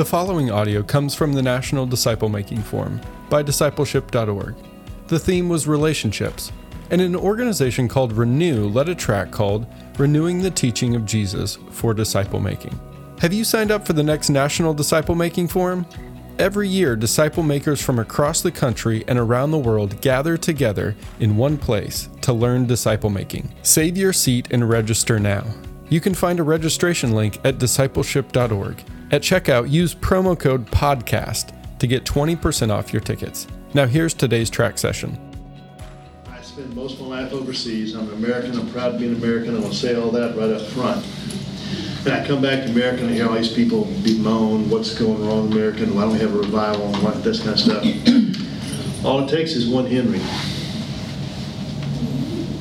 The following audio comes from the National Disciple Making Forum by discipleship.org. The theme was relationships, and an organization called Renew led a track called Renewing the Teaching of Jesus for Disciple Making. Have you signed up for the next National Disciple Making Forum? Every year, disciple makers from across the country and around the world gather together in one place to learn disciple making. Save your seat and register now. You can find a registration link at discipleship.org. At checkout, use promo code PODCAST to get 20% off your tickets. Now, here's today's track session. I spend most of my life overseas. I'm an American. I'm proud to be an American. I'm going to say all that right up front. And I come back to America and I hear all these people bemoan what's going wrong in America and why don't we have a revival and what this kind of stuff. All it takes is one Henry.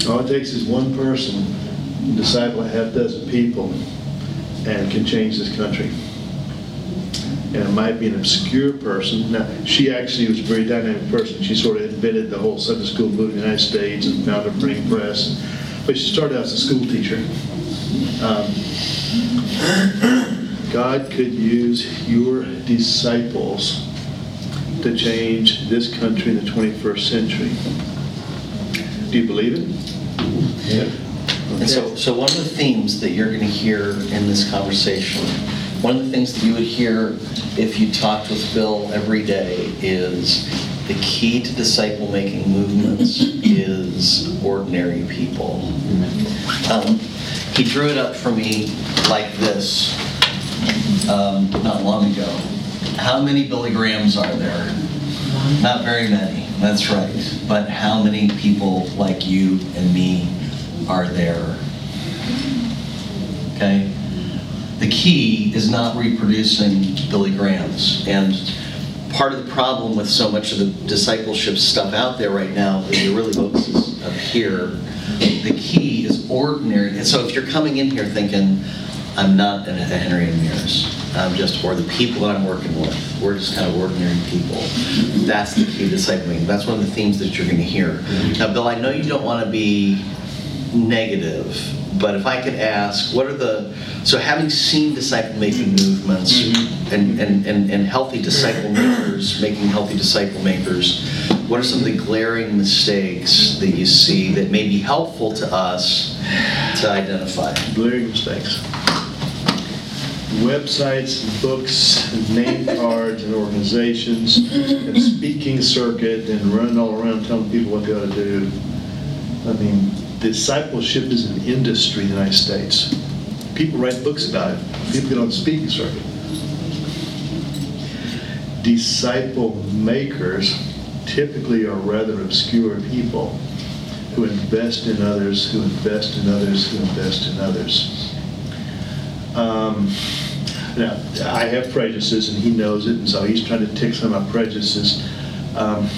All it takes is one person, disciple a half dozen people, and can change this country and it might be an obscure person. Now, she actually was a very dynamic person. She sort of invented the whole Sunday school movement in the United States and founded a printing press. But she started out as a school teacher. Um, God could use your disciples to change this country in the 21st century. Do you believe it? Yeah. And so, so one of the themes that you're going to hear in this conversation, one of the things that you would hear if you talked with Bill every day is the key to disciple making movements is ordinary people. Um, he drew it up for me like this um, not long ago. How many Billy Grahams are there? Not very many, that's right. But how many people like you and me are there? Okay? The key is not reproducing Billy Graham's. And part of the problem with so much of the discipleship stuff out there right now is it really focuses up here. The key is ordinary. And so if you're coming in here thinking, I'm not an Henrietta Mears. I'm just, or the people that I'm working with. We're just kind of ordinary people. That's the key to discipling. That's one of the themes that you're going to hear. Now, Bill, I know you don't want to be negative, but if I could ask, what are the, so having seen disciple making movements mm-hmm. and, and, and, and healthy disciple makers making healthy disciple makers, what are some of the glaring mistakes that you see that may be helpful to us to identify? Glaring mistakes websites, books, name cards, and organizations, and speaking circuit, and running all around telling people what they ought to do. I mean, discipleship is an industry in the United States. People write books about it. People get on speaking circuit. Disciple makers typically are rather obscure people who invest in others, who invest in others, who invest in others. Um, now, I have prejudices, and he knows it, and so he's trying to tick some of my prejudices. Um,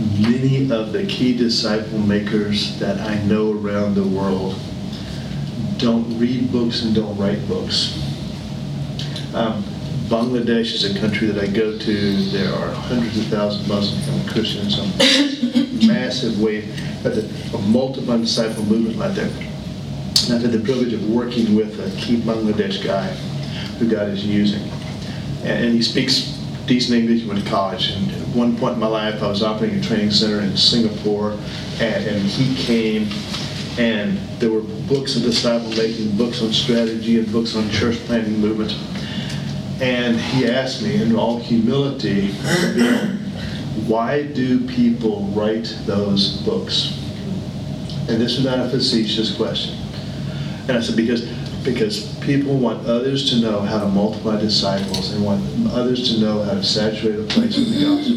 many of the key disciple makers that I know around the world don't read books and don't write books. Um, Bangladesh is a country that I go to. There are hundreds of thousands of Muslims and Christians, a massive wave, a multiple disciple movement right there. I've had the privilege of working with a key Bangladesh guy who God is using. And he speaks decent English, went to college. And one point in my life, I was operating a training center in Singapore, and, and he came, and there were books of disciple making, books on strategy, and books on church planting movement. And he asked me, in all humility, why do people write those books? And this is not a facetious question. And I said, because because people want others to know how to multiply disciples. and want others to know how to saturate a place with the gospel.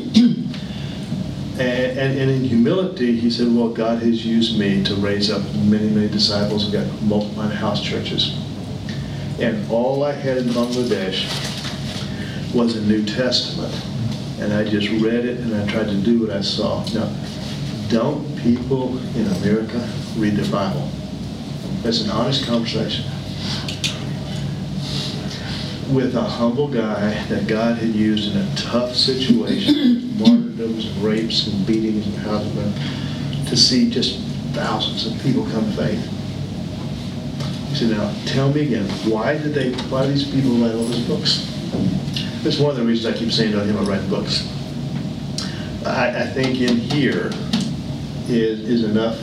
And, and, and, in humility, he said, Well, God has used me to raise up many, many disciples and got multiple house churches. And all I had in Bangladesh was a New Testament. And I just read it and I tried to do what I saw. Now, don't people in America read the Bible? That's an honest conversation with a humble guy that God had used in a tough situation, martyrdoms and rapes and beatings and husband, to see just thousands of people come to faith. He said, now, tell me again, why did they, why do these people write all these books? That's one of the reasons I keep saying to him, I write books. I, I think in here is, is enough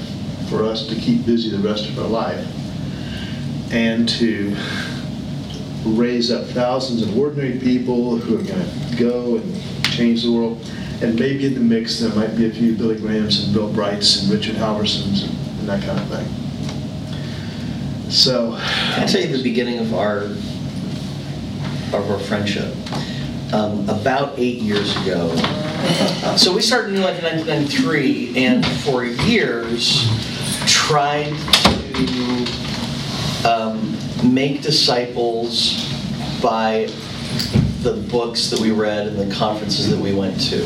for us to keep busy the rest of our life and to raise up thousands of ordinary people who are going to go and change the world. And maybe in the mix, there might be a few Billy Grahams and Bill Brights and Richard Halversons and that kind of thing. So, I tell you the beginning of our, of our friendship? Um, About eight years ago, so we started New Life in 1993, and for years tried to um, make disciples by the books that we read and the conferences that we went to.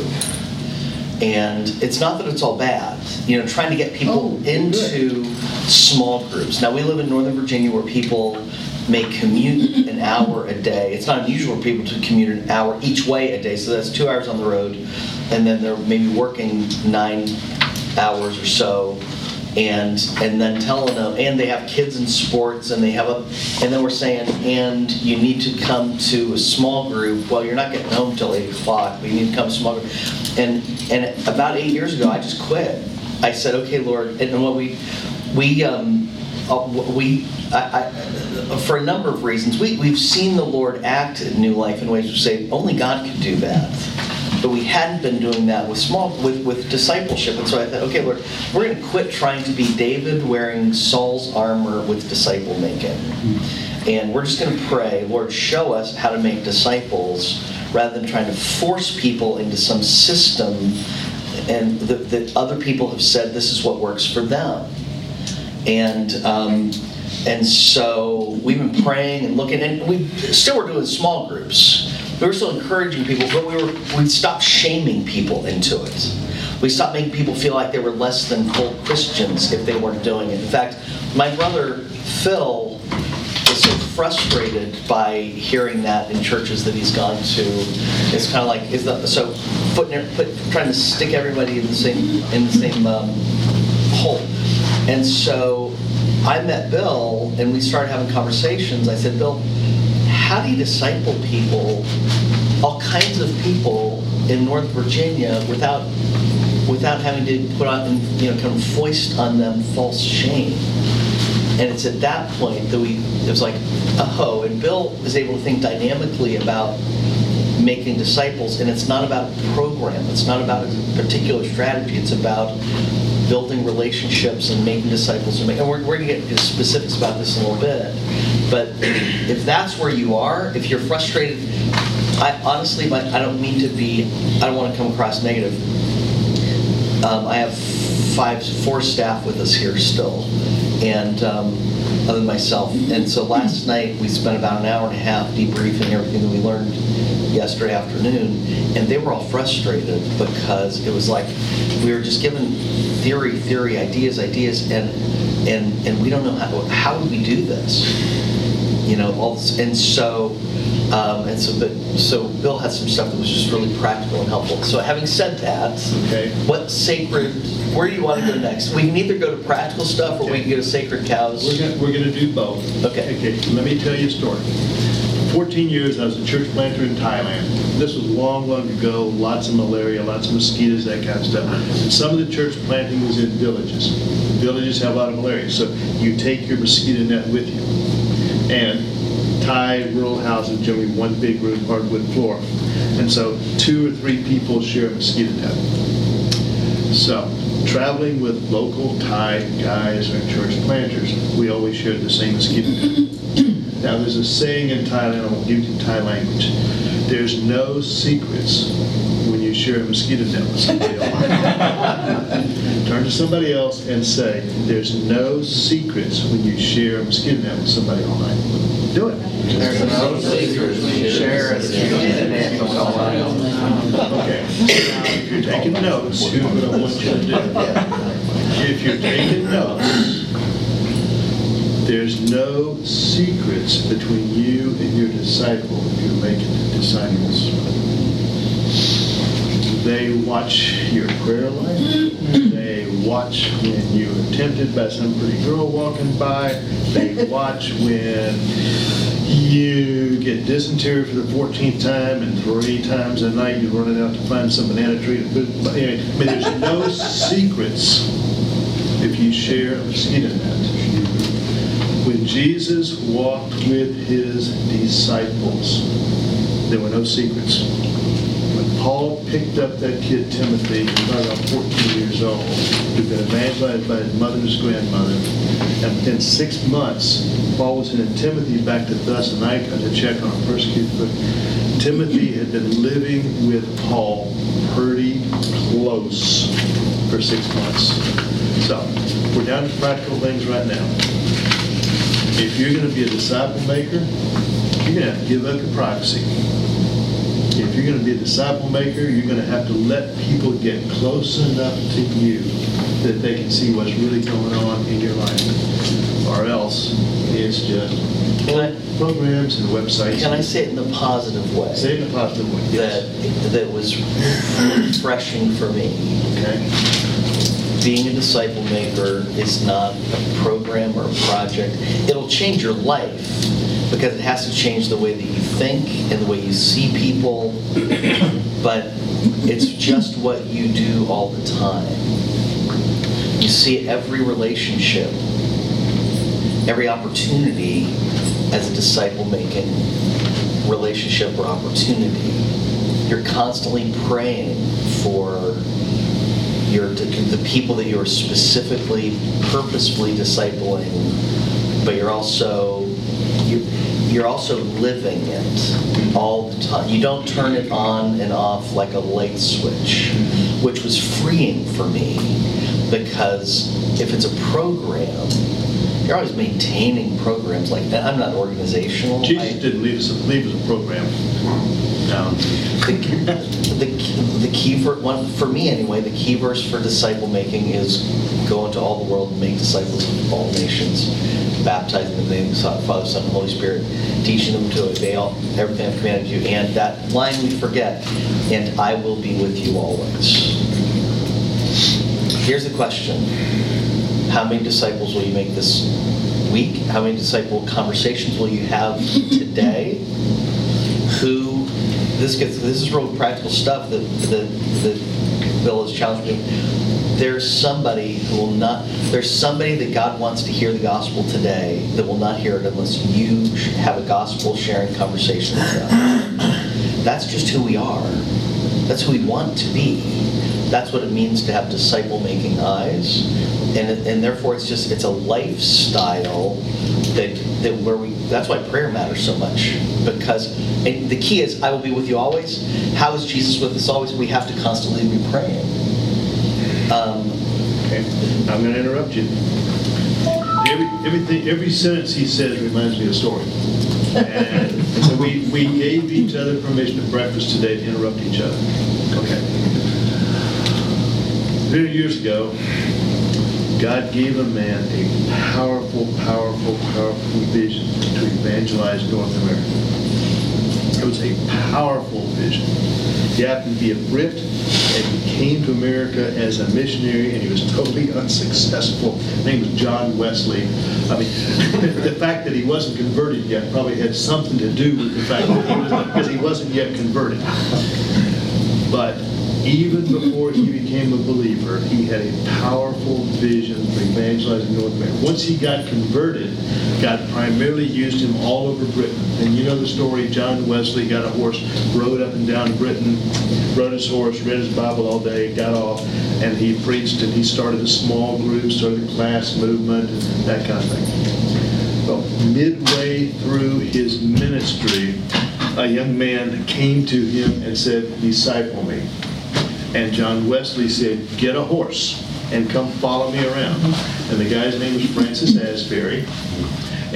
And it's not that it's all bad, you know, trying to get people Oh, good. into small groups. Now, we live in Northern Virginia where people may commute an hour a day. It's not unusual for people to commute an hour each way a day, so that's two hours on the road, and then they're maybe working nine hours or so, and and then telling them, and they have kids in sports, and they have a, and then we're saying, and you need to come to a small group. Well, you're not getting home till eight o'clock, but you need to come to small group. And and about eight years ago, I just quit. I said, okay, Lord, and what we we um, uh, we I, I, for a number of reasons we we've seen the Lord act in New Life in ways we say only God could do that. But we hadn't been doing that with small with, with discipleship, and so I thought, okay, Lord, we're going to quit trying to be David wearing Saul's armor with disciple making, and we're just going to pray, Lord, show us how to make disciples rather than trying to force people into some system, and that, that other people have said this is what works for them. And um, and so we've been praying and looking, and we still were doing small groups. We were still encouraging people, but we were we stopped shaming people into it. We stopped making people feel like they were less than full Christians if they weren't doing it. In fact, my brother Phil is so frustrated by hearing that in churches that he's gone to. It's kind of like is the, so putting put, trying to stick everybody in the same in the same um, hole. And so I met Bill and we started having conversations. I said, Bill, how do you disciple people, all kinds of people in North Virginia without without having to put on you know kind of foist on them false shame? And it's at that point that we it was like, oh, and Bill is able to think dynamically about making disciples, and it's not about a program, it's not about a particular strategy, it's about building relationships and making disciples. And, we're, we're going to get into specifics about this in a little bit. But if that's where you are, if you're frustrated, I honestly, but I don't mean to be, I don't want to come across negative. Um, I have five, four staff with us here still, and um, other than myself. And so last night we spent about an hour and a half debriefing everything that we learned yesterday afternoon, and they were all frustrated because it was like we were just given theory, theory, ideas, ideas, and and and we don't know how how do we do this, you know. All this, and so. Um, and so, but so Bill had some stuff that was just really practical and helpful. So, having said that, Okay. what sacred? Where do you want to go next? We can either go to practical stuff, or we can go to sacred cows. We're gonna, we're gonna do both. Okay. Okay, let me tell you a story. 14 years, I was a church planter in Thailand. This was long, long ago, lots of malaria, lots of mosquitoes, that kind of stuff. Some of the church planting was in villages. Villages have a lot of malaria, so you take your mosquito net with you. And Thai rural houses, generally one big room, hardwood floor. And so two or three people share a mosquito net. So, traveling with local Thai guys or church planters, we always shared the same mosquito net. Now, there's a saying in Thailand, I won't give you Thai language. There's no secrets when you share a mosquito net with somebody else. Turn to somebody else and say, there's no secrets when you share a mosquito net with somebody online. Do it. There's no secrets when you share a mosquito net it with someone else. Okay. Now, if you're taking notes, here's what I want you to do. If you're taking notes, there's no secrets between you and your disciple if you're making disciples. They watch your prayer life. They watch when you're tempted by some pretty girl walking by. They watch when you get dysentery for the 14th time and three times a night you're running out to find some banana tree to put. anyway, I mean, there's no secrets if you share a net. When Jesus walked with his disciples, there were no secrets. When Paul picked up that kid Timothy, about 14 years old, who'd been evangelized by his mother's grandmother, and within six months, Paul was sending Timothy back to Thessalonica to check on a persecuted. Timothy had been living with Paul pretty close for six months. So, we're down to practical things right now. If you're going to be a disciple maker, you're going to have to give up your privacy. If you're going to be a disciple maker, you're going to have to let people get close enough to you that they can see what's really going on in your life. Or else, it's just Can I- programs and websites. Can I say it in a positive way? Say it in a positive way, That, that was refreshing for me. Okay? Being a disciple maker is not a program or a project. It'll change your life because it has to change the way that you think and the way you see people. But it's just what you do all the time. You see every relationship, every opportunity as a disciple making relationship or opportunity. You're constantly praying for your, the people that you're specifically, purposefully discipling, but you're also, you- you're also living it all the time. You don't turn it on and off like a light switch, which was freeing for me, because if it's a program, you're always maintaining programs like that. I'm not organizational. I- Jesus didn't leave us, leave us a program. Um, the, the, the key for one for me anyway the key verse for disciple making is go into all the world and make disciples of all nations baptizing them in the name of the father son and holy spirit teaching them to obey all, everything i've commanded you and that line we forget and i will be with you always. Here's the question. How many disciples will you make this week? How many disciple conversations will you have today? Who this gets this is real practical stuff that that, that Bill has challenged me. There's somebody who will not. There's somebody that God wants to hear the gospel today that will not hear it unless you have a gospel sharing conversation with them. That's just who we are. That's who we want to be. That's what it means to have disciple making eyes, and and therefore it's just it's a lifestyle that that where we that's why prayer matters so much because and the key is I will be with you always. How is Jesus with us always? We have to constantly be praying. Um, Okay, I'm going to interrupt you. Every, everything, every sentence he says reminds me of a story. And so we, we gave each other permission at breakfast today to interrupt each other. Okay. Many years ago, God gave a man a powerful, powerful, powerful vision to evangelize North America. It was a powerful vision. He happened to be a Brit, and he came to America as a missionary, and he was totally unsuccessful. His name was John Wesley. I mean, the fact that he wasn't converted yet probably had something to do with the fact that he was, because he wasn't yet converted. But even before he became a believer, he had a powerful vision for evangelizing North America. Once he got converted, God primarily used him all over Britain. And you know the story, John Wesley got a horse, rode up and down Britain, rode his horse, read his Bible all day, got off, and he preached and he started a small group, started a class movement, that kind of thing. Well, midway through his ministry, a young man came to him and said, disciple me. And John Wesley said, get a horse and come follow me around. And the guy's name was Francis Asbury.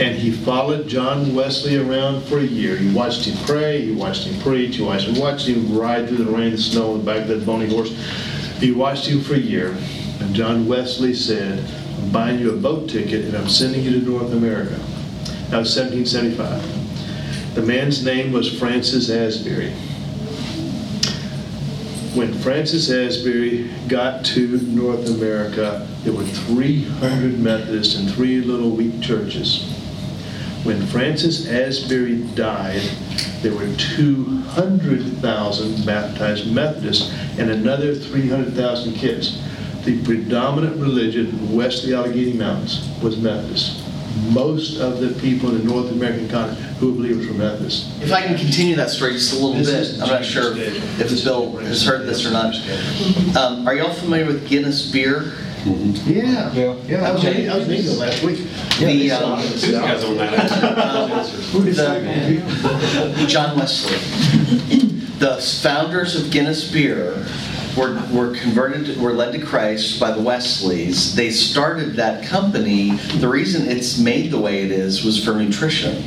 And he followed John Wesley around for a year. He watched him pray, he watched him preach, he watched, watched him ride through the rain and snow on the back of that bony horse. He watched him for a year. And John Wesley said, I'm buying you a boat ticket and I'm sending you to North America. That was 1775. The man's name was Francis Asbury. When Francis Asbury got to North America, there were 300 Methodists and three little weak churches. When Francis Asbury died, there were 200,000 baptized Methodists and another 300,000 kids. The predominant religion west of the Allegheny Mountains was Methodist. Most of the people in the North American continent who were believers were Methodists. If I can continue that story just a little This bit, I'm not sure Day. if This Bill what has heard this or not. Um, Are y'all familiar with Guinness beer? Yeah, Yeah. yeah, I was in, I was in England last week. The, um, guys on that. the- John Wesley. The founders of Guinness Beer were, were converted, were led to Christ by the Wesleys. They started that company. The reason it's made the way it is was for nutrition.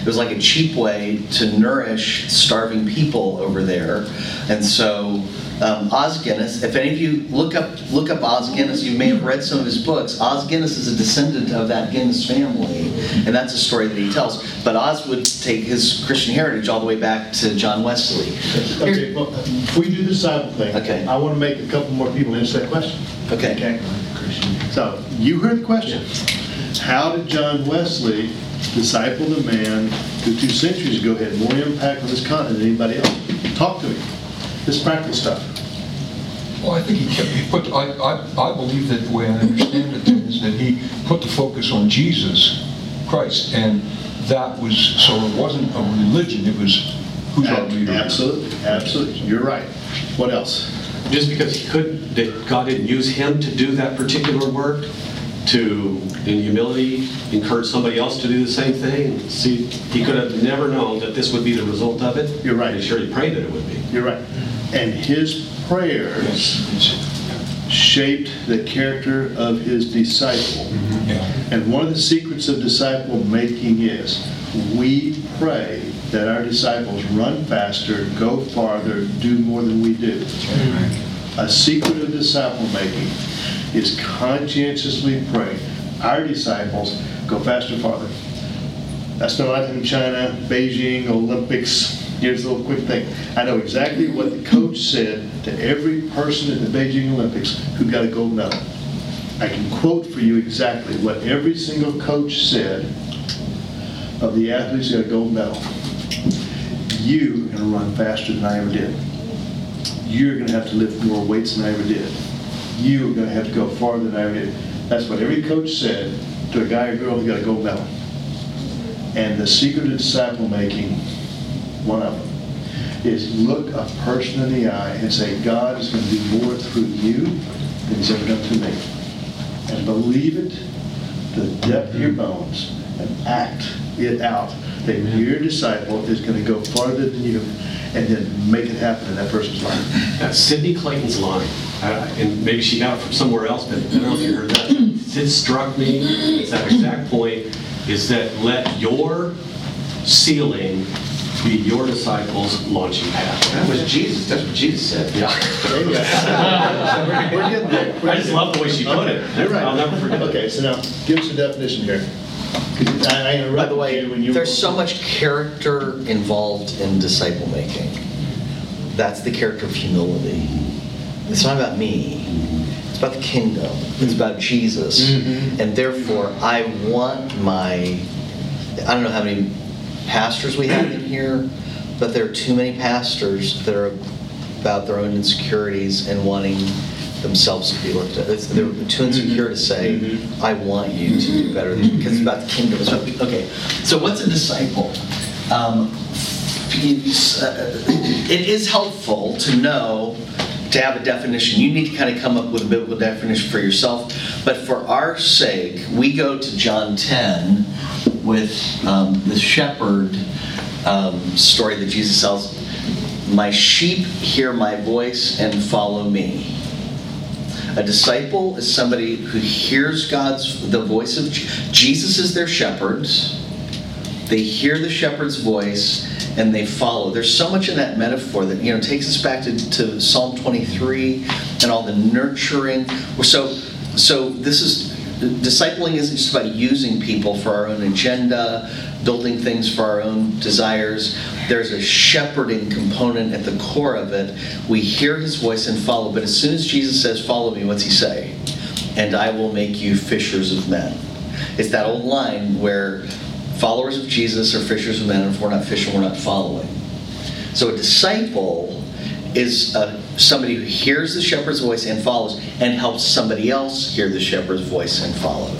It was like a cheap way to nourish starving people over there. And so um, Os Guinness, if any of you look up look up Os Guinness, you may have read some of his books. Os Guinness is a descendant of that Guinness family, and that's a story that he tells. But Os would take his Christian heritage all the way back to John Wesley. Okay, well, before do the disciple thing. Okay. I want to make a couple more people answer that question. Okay. Okay? So, you heard the question. How did John Wesley disciple the man who two centuries ago had more impact on this continent than anybody else? Talk to me. This practical stuff. Well, I think he he put, I, I, I believe that the way I understand it is that he put the focus on Jesus Christ, and that was, so it wasn't a religion, it was who's our leader. Absolutely, absolutely. You're right. What else? Just because he could, that God didn't use him to do that particular work, to, in humility, encourage somebody else to do the same thing. See, he could have never known that this would be the result of it. You're right. I'm sure he prayed that it would be. You're right. And his prayers shaped the character of his disciple. And one of the secrets of disciple making is we pray that our disciples run faster, go farther, do more than we do. A secret of disciple making is conscientiously praying our disciples go faster, farther. That's no like in China, Beijing, Olympics. Here's a little quick thing. I know exactly what the coach said to every person at the Beijing Olympics who got a gold medal. I can quote for you exactly what every single coach said of the athletes who got a gold medal. You are going to run faster than I ever did. You're going to have to lift more weights than I ever did. You are going to have to go farther than I ever did. That's what every coach said to a guy or girl who got a gold medal. And the secret of disciple making, one of them, is look a person in the eye and say, God is going to do more through you than he's ever done through me. And believe it to the depth of your bones and act it out that your disciple is going to go farther than you and then make it happen in that person's life. That's Sidney Clayton's line, uh, and maybe she got it from somewhere else, but I don't know if you heard that. It struck me, it's that exact point, is that let your ceiling be your disciples' launching pad. That was Jesus, that's what Jesus said. We're getting there. I just love the way she put it. You're right. I'll never forget. Okay, so now, give us a definition here. I I By the way, you when you. there's so much character involved in disciple making. That's the character of humility. It's not about me. It's about the kingdom. It's about Jesus. Mhm. And therefore, I want my, I don't know how many pastors we have in here, but there are too many pastors that are about their own insecurities and wanting themselves to be looked at. It's- They're too insecure to say, I want you to do better, because it's about the kingdom. About, okay, so what's a disciple? Um, uh, It is helpful to know, to have a definition. You need to kind of come up with a biblical definition for yourself. But for our sake, we go to John 10 with um, the shepherd um, story that Jesus tells. My sheep hear my voice and follow me. A disciple is somebody who hears God's the voice of Jesus is their shepherd. They hear the shepherd's voice and they follow. There's so much in that metaphor that you know takes us back to, to Psalm 23 and all the nurturing. So so this is discipling isn't just about using people for our own agenda, building things for our own desires. there's a shepherding component at the core of it. We hear his voice and follow, but as soon as Jesus says, Follow me, what's he say? And I will make you fishers of men. It's that old line where followers of Jesus are fishers of men, and if we're not fishing, we're not following. So a disciple is uh, somebody who hears the shepherd's voice and follows, and helps somebody else hear the shepherd's voice and follow.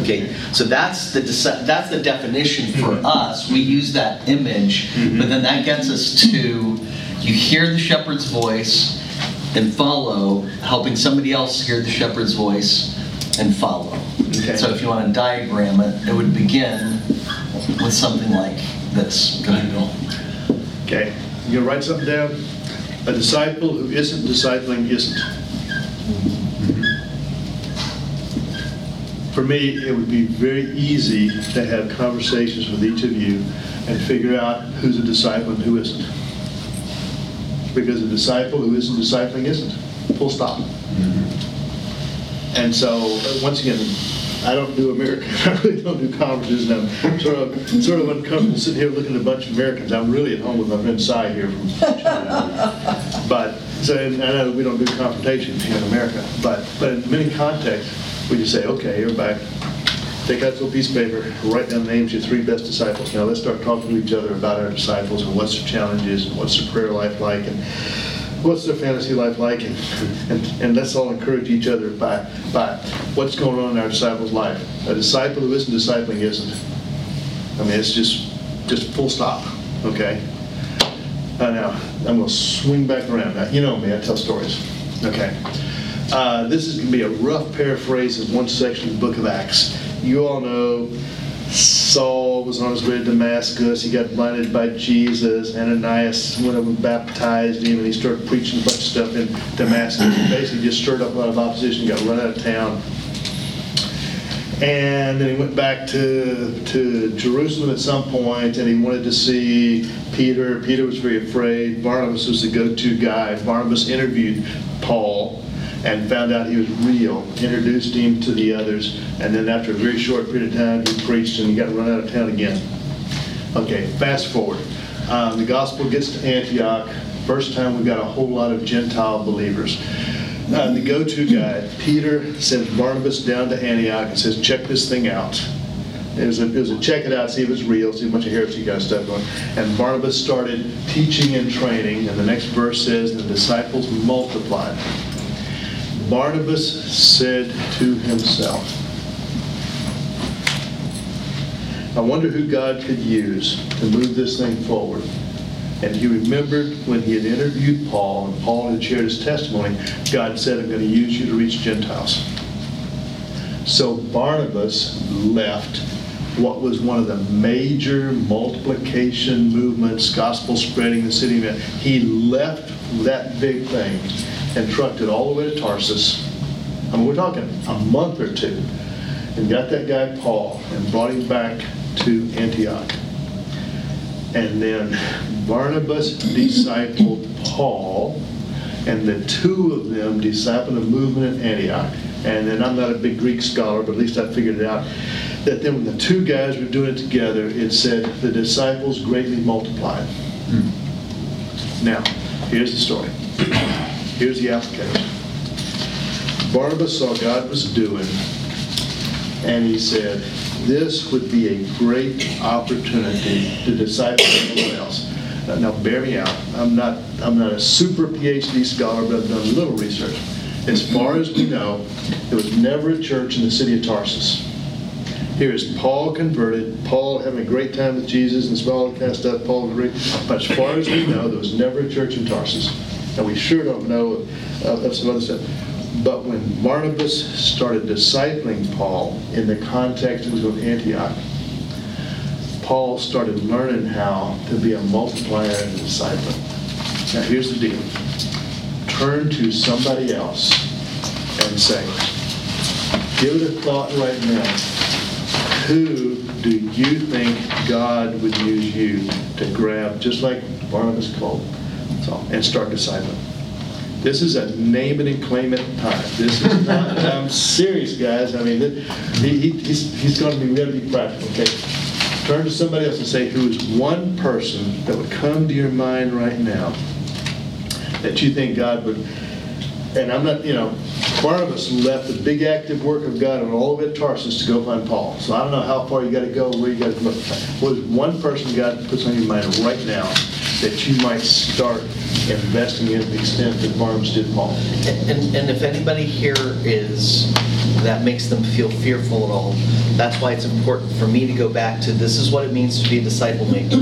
Okay, so that's the that's the definition for mm-hmm. us. We use that image, mm-hmm. but then that gets us to you hear the shepherd's voice and follow, helping somebody else hear the shepherd's voice and follow. Okay. So if you want to diagram it, it would begin with something like this. Go ahead, Bill. Okay, you write something down? A disciple who isn't discipling isn't. For me, it would be very easy to have conversations with each of you and figure out who's a disciple and who isn't. Because a disciple who isn't discipling isn't, full stop. And so, once again, I don't do American, I really don't do conferences, and I'm sort of, sort of uncomfortable sitting here looking at a bunch of Americans. I'm really at home with my friend Cy here from China. But, so, and I know we don't do confrontation here in America, but, but in many contexts, we just say, okay, everybody, take out a piece of paper, write down the names of your three best disciples. Now, let's start talking to each other about our disciples and what's their challenges and what's their prayer life like and what's their fantasy life like, and, and, and let's all encourage each other by, by what's going on in our disciples' life. A disciple who isn't discipling isn't. I mean, it's just, just full stop, okay? Uh, now, I'm gonna swing back around. Now, you know me, I tell stories, okay? Uh, this is gonna be a rough paraphrase of one section of the book of Acts. You all know Saul was on his way to Damascus. He got blinded by Jesus. Ananias went and baptized him, and he started preaching a bunch of stuff in Damascus. He basically just stirred up a lot of opposition, got run out of town. And then he went back to, to Jerusalem at some point, and he wanted to see Peter. Peter was very afraid. Barnabas was the go-to guy. Barnabas interviewed Paul and found out he was real, introduced him to the others, and then after a very short period of time, he preached and he got run out of town again. Okay, fast forward. Um, the gospel gets to Antioch. First time we've got a whole lot of Gentile believers. Uh, the go-to guy, Peter, sends Barnabas down to Antioch and says, check this thing out. It was, a, it was a check it out, see if it's real, see a bunch of heresy kind of stuff going. And Barnabas started teaching and training, and the next verse says, the disciples multiplied. Barnabas said to himself, I wonder who God could use to move this thing forward. And he remembered when he had interviewed Paul, and Paul had shared his testimony, God said, I'm going to use you to reach Gentiles. So Barnabas left what was one of the major multiplication movements, gospel spreading in the city. Of he left that big thing and trucked it all the way to Tarsus. I mean, we're talking a month or two, and got that guy Paul and brought him back to Antioch. And then Barnabas discipled Paul, and the two of them discipled a movement in Antioch. And then I'm not a big Greek scholar, but at least I figured it out. That then when the two guys were doing it together, it said the disciples greatly multiplied. Hmm. Now, here's the story. Here's the application. Barnabas saw God was doing, and he said, this would be a great opportunity to disciple someone else. Now, now, bear me out. I'm not, I'm not a super PhD scholar, but I've done a little research. As far as we know, there was never a church in the city of Tarsus. Here is Paul converted, Paul having a great time with Jesus and all that kind of stuff, Paul great. But as far as we know, there was never a church in Tarsus. And we sure don't know of, of some other stuff. But when Barnabas started discipling Paul in the context of Antioch, Paul started learning how to be a multiplier and a discipler. Now here's the deal. Turn to somebody else and say, give it a thought right now. Who do you think God would use you to grab, just like Barnabas called, so, and start discipling? This is a name it and claim it time. This is not, I'm serious, guys. I mean, he, he, he's, he's going to be really practical, okay? turn to somebody else and say, who is one person that would come to your mind right now that you think God would, and I'm not, you know, Barnabas left the big active work of God on all of it Tarsus to go find Paul. So I don't know how far you got to go, where you got to look. What is one person God puts on your mind right now that you might start investing in the extent that Barnabas did Paul? And, and if anybody here is, that makes them feel fearful at all, that's why it's important for me to go back to, this is what it means to be a disciple maker.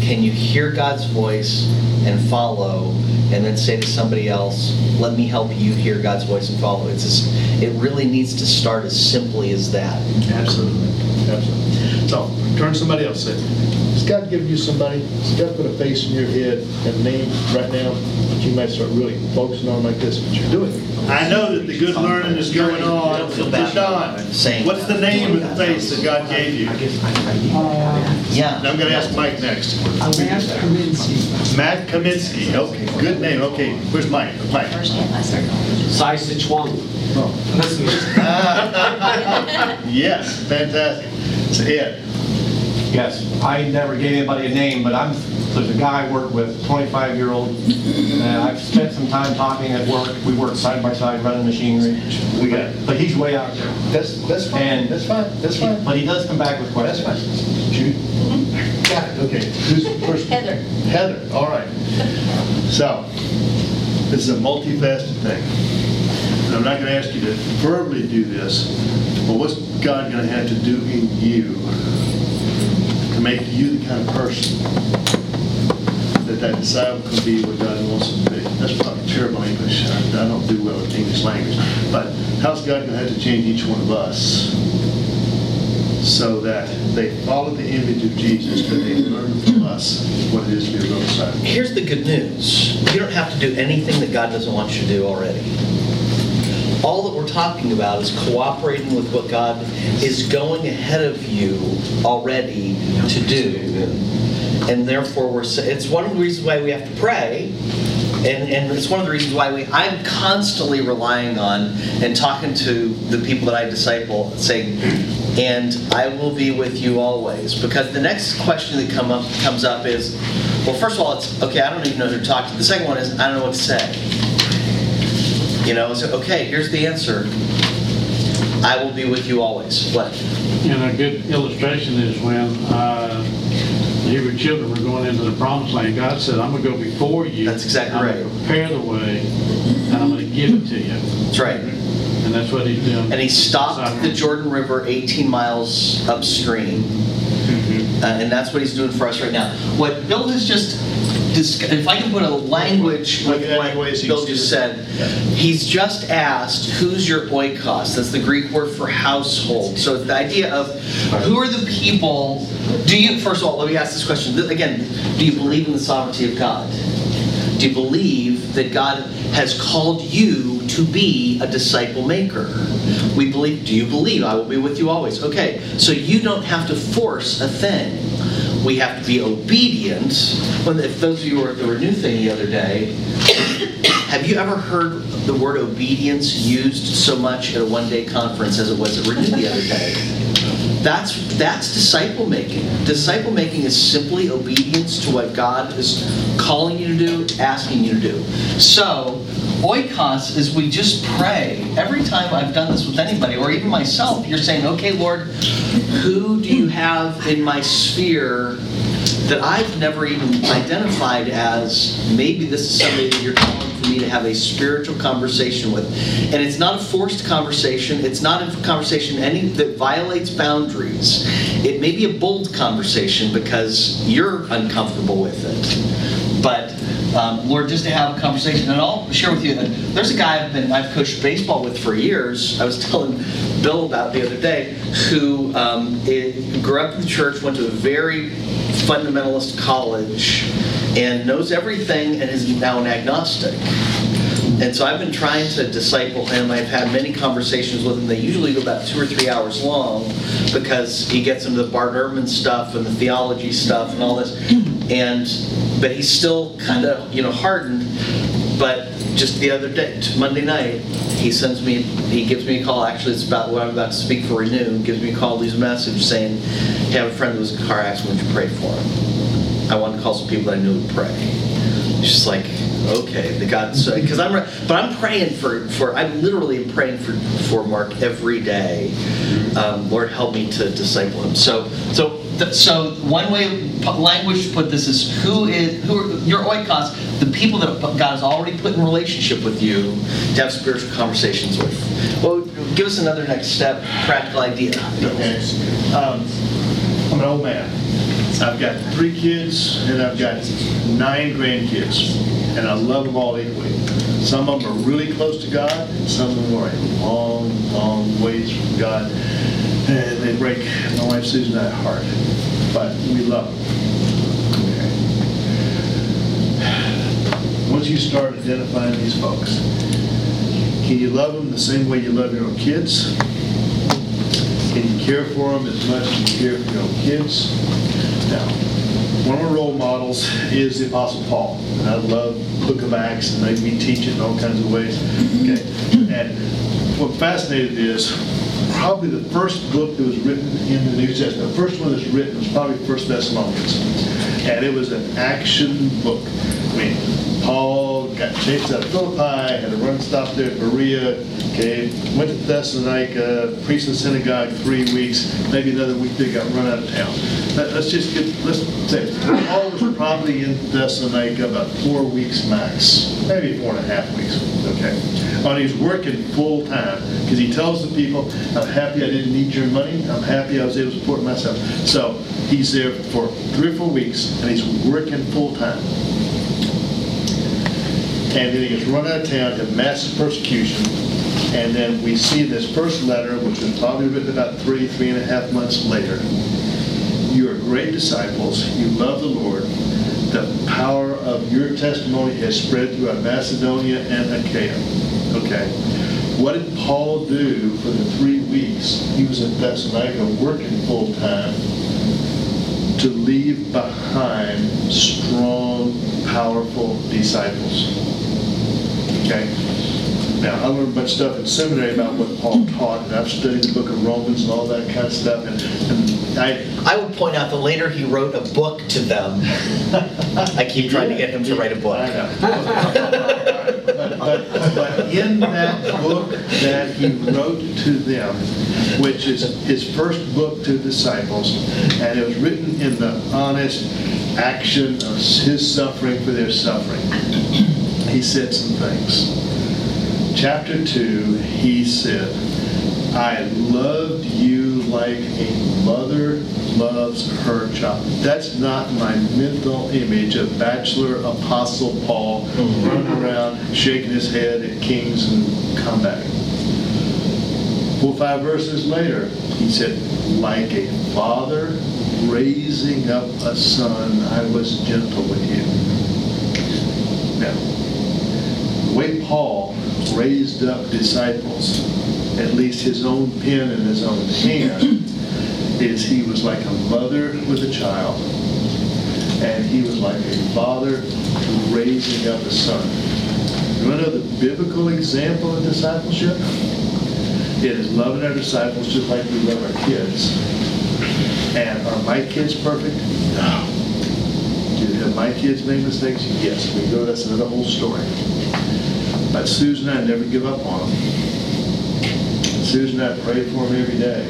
Can you hear God's voice and follow, and then say to somebody else, let me help you hear God's voice and follow? It's just, it really needs to start as simply as that. Absolutely, absolutely. So, turn to somebody else, God given you somebody, has God put a face in your head and name right now that you might start really focusing on like this, what you're doing? I know that the good learning is going on. Don't feel bad about Don, what's the name of the face that God gave you? Uh, yeah. And I'm gonna ask Mike next. Matt Kaminsky. Matt Kaminsky, okay, good name, okay, where's Mike? Mike. First and last name. Sai Sichuan. Oh. Yes, fantastic. So Ed, Yes, I never gave anybody a name, but I'm, there's a guy I work with, 25-year-old, and I've spent some time talking at work. We work side by side running machinery. we got it. But he's way out there. That's, that's fine, And- that's fine, that's fine. But he does come back with questions. That's questions. fine. Jude? Got it, okay. Who's the first? Heather. Heather, all right. So, this is a multifaceted thing. And I'm not going to ask you to verbally do this, but what's God going to have to do in you to make you the kind of person that that disciple can be what God wants them to be? That's probably terrible English. I I don't do well with English language. But how's God going to have to change each one of us so that they follow the image of Jesus, that they learn from us what it is to be a real disciple? Here's the good news. You don't have to do anything that God doesn't want you to do already. All that we're talking about is cooperating with what God is going ahead of you already to do. And therefore, we're, it's one of the reasons why we have to pray. And, and it's one of the reasons why we, I'm constantly relying on and talking to the people that I disciple, saying, and I will be with you always. Because the next question that come up, comes up is, well, first of all, it's, okay, I don't even know who to talk to. The second one is, I don't know what to say. You know, so, okay, here's the answer. I will be with you always. What? And a good illustration is when uh, the Hebrew children were going into the promised land, God said, I'm going to go before you. That's exactly I'm right. Prepare the way, and I'm going to give it to you. That's right. And that's what he's doing. And he stopped the Jordan River 18 miles upstream. Uh, and that's what he's doing for us right now. What Bill has just, if I can put a language with Like, what Bill just said, he's just asked, who's your oikos? That's the Greek word for household. So the idea of who are the people, do you, first of all, let me ask this question. Again, do you believe in the sovereignty of God? Do you believe that God has called you to be a disciple maker? We believe, do you believe I will be with you always? Okay, so you don't have to force a thing. We have to be obedient. When, if those of you were at the Renew thing the other day, have you ever heard the word obedience used so much at a one-day conference as it was at Renew the other day? That's, that's disciple making. Disciple making is simply obedience to what God is calling you to do, asking you to do. So, oikos is we just pray. Every time I've done this with anybody, or even myself, you're saying, okay, Lord, who do you have in my sphere that I've never even identified as maybe this is somebody that you're calling for me to have a spiritual conversation with. And it's not a forced conversation. It's not a conversation any that violates boundaries. It may be a bold conversation because you're uncomfortable with it. But um, Lord, just to have a conversation, and I'll share with you. that There's a guy I've been I've coached baseball with for years. I was telling Bill about the other day, who um, i- grew up in the church, went to a very fundamentalist college, and knows everything, and is now an agnostic. And so I've been trying to disciple him. I've had many conversations with him. They usually go about two or three hours long because he gets into the Bart Ehrman stuff and the theology stuff and all this. And but he's still kind of you know hardened. But just the other day, Monday night, he sends me, he gives me a call, actually it's about what I'm about to speak for Renew, gives me a call, leaves a message saying, hey, I have a friend who was in a car accident, would you pray for him? I want to call some people that I knew would pray. It's just like, okay, the God, because I'm, but I'm praying for, for, I'm literally praying for, for Mark every day. Um, Lord, help me to disciple him. So, so, th- so one way, language to put this is who is, who are, your oikos, the people that God has already put in relationship with you to have spiritual conversations with. Well, give us another next step, practical idea. Okay. Um, I'm an old man. I've got three kids and I've got nine grandkids, and I love them all equally. Some of them are really close to God, and some of them are a long, long ways from God, and they break my wife Susan and heart. But we love them. Okay. Once you start identifying these folks, can you love them the same way you love your own kids? Can you care for them as much as you care for your own kids? Now, one of our role models is the Apostle Paul. And I love Book of Acts, and they we teach it in all kinds of ways. Okay, and what fascinated is probably the first book that was written in the New Testament. The first one that's written was probably First Thessalonians, and it was an action book. I mean, Paul got chased out of Philippi, had to run stop there at Berea, okay, went to Thessalonica, preached in the synagogue three weeks, maybe another week they got run out of town. Let- Let's just get, let's say, Paul was probably in Thessalonica about four weeks max, maybe four and a half weeks, okay? And he's working full-time, because he tells the people, I'm happy I didn't need your money, I'm happy I was able to support myself. So he's there for three or four weeks, and he's working full-time. And then he gets run out of town, had massive persecution. And then we see this first letter, which was probably written about three, three and a half months later. You are great disciples. You love the Lord. The power of your testimony has spread throughout Macedonia and Achaia. Okay. What did Paul do for the three weeks he was in Thessalonica working full time to leave behind strong, powerful disciples? Okay? Now, I learned a bunch of stuff in seminary about what Paul taught, and I've studied the book of Romans and all that kind of stuff, and, and I, I would point out that later he wrote a book to them. I keep trying to get him to write a book. I know. But, but, but in that book that he wrote to them, which is his first book to the disciples, and it was written in the honest action of his suffering for their suffering, he said some things. Chapter 2, he said, I loved you like a mother loves her child. That's not my mental image of bachelor apostle Paul mm-hmm. running around shaking his head at kings and combat. Four or five verses later, he said, like a father raising up a son, I was gentle with you. Now, way Paul raised up disciples, at least his own pen and his own hand, is he was like a mother with a child, and he was like a father raising up a son. You want to know the biblical example of discipleship? It is loving our disciples just like we love our kids. And are my kids perfect? No. Do have my kids made mistakes? Yes. We go, that's another whole story. But Susan I never give up on them. Susan I pray for them every day.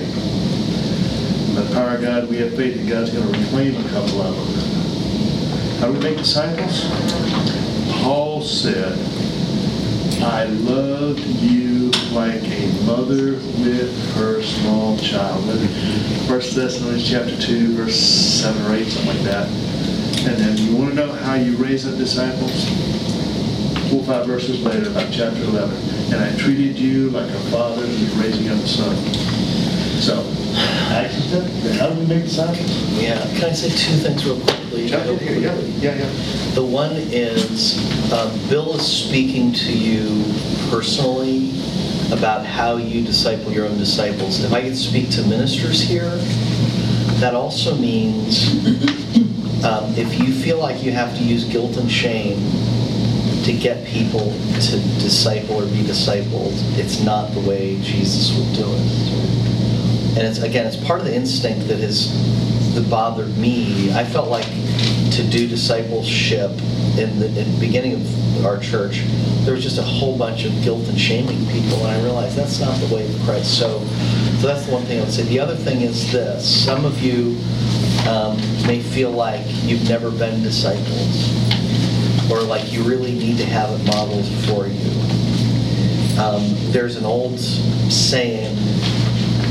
By the power of God, we have faith that God's going to reclaim a couple of them. How do we make disciples? Paul said, I loved you like a mother with her small child. First Thessalonians chapter 2, verse 7 or 8, something like that. And then you want to know how you raise up disciples? Four or five verses later, about chapter 11. And I treated you like a father who's raising up a son. So, step, how do we make disciples? Yeah, can I say two things real quickly? Yeah, yeah, yeah, yeah, yeah. The one is, um, Bill is speaking to you personally about how you disciple your own disciples. If I could speak to ministers here, that also means um, if you feel like you have to use guilt and shame to get people to disciple or be discipled. It's not the way Jesus would do it. And it's, again, it's part of the instinct that has, that bothered me. I felt like to do discipleship in the, in the beginning of our church, there was just a whole bunch of guilt and shaming people, and I realized that's not the way of Christ. So, so that's the one thing I would say. The other thing is this: some of you um, may feel like you've never been disciples, or like you really need to have it modeled for you. Um, there's an old saying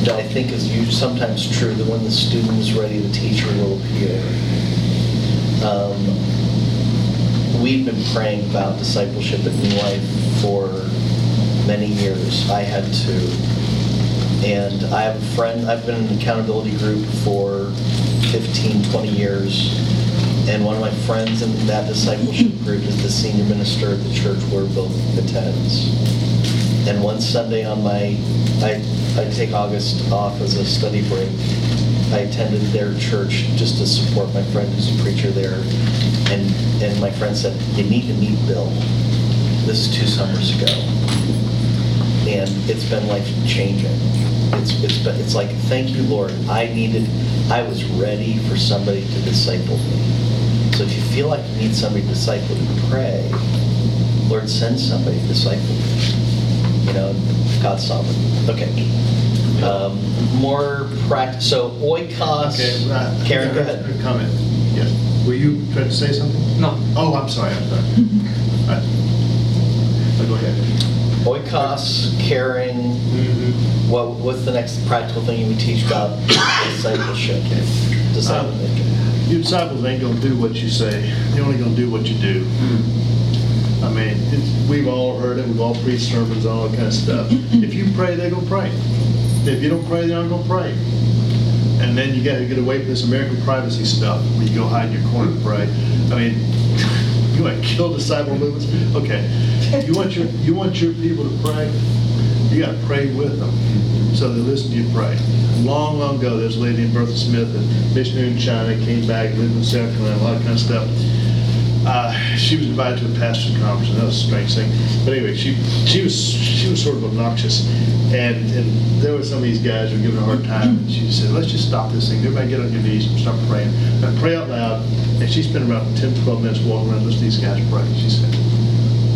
that I think is sometimes true that when the student is ready, the teacher will appear. Um, we've been praying about discipleship at New Life for many years. I had to. And I have a friend, I've been in an accountability group for 15, 20 years. And one of my friends in that discipleship group is the senior minister of the church where Bill attends. And one Sunday on my, I, I take August off as a study break. I attended their church just to support my friend who's a preacher there. And, and my friend said, you need to meet Bill. This is two summers ago. And it's been life changing. It's, it's it's like, thank you, Lord. I needed, I was ready for somebody to disciple me. So if you feel like you need somebody to disciple you, pray. Lord, send somebody to disciple you. You know, God's sovereign. Okay. Um, More practice, so oikos, Okay, right. Karen, go ahead. A Comment. Yes. Were you trying to say something? No. Oh, I'm sorry, I'm sorry. All right. Oh, uh, Go ahead. Oikos, caring, mm-hmm. what, what's the next practical thing you would teach about discipleship? Disciple making. Your disciples ain't gonna do what you say, they're only gonna do what you do. Hmm. I mean, it's, we've all heard it, we've all preached sermons, all that kind of stuff. Hmm. If you pray, they're gonna pray. If you don't pray, they're not gonna pray. And then you gotta get away from this American privacy stuff, where you go hide in your corner and pray. I mean, you want to kill disciple movements? Okay. You want your, you want your people to pray? You gotta pray with them, so they listen to you pray. Long, long ago, there's a lady named Bertha Smith, a missionary in China, came back, lived in South Carolina, a lot of kind of stuff. Uh, she was invited to a pastor's conference, and that was a strange thing. But anyway, she, she was, she was sort of obnoxious. And, and there were some of these guys who were giving her a hard time, and she said, let's just stop this thing. Everybody get on your knees and start praying. And pray out loud. And she spent about 10, 12 minutes walking around listening to these guys pray. She said,